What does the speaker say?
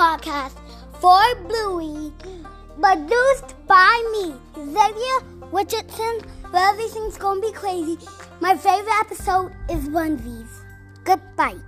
podcast for Bluey, produced by me, Xavier Richardson, where everything's gonna be crazy. My favorite episode is Onesies. Goodbye.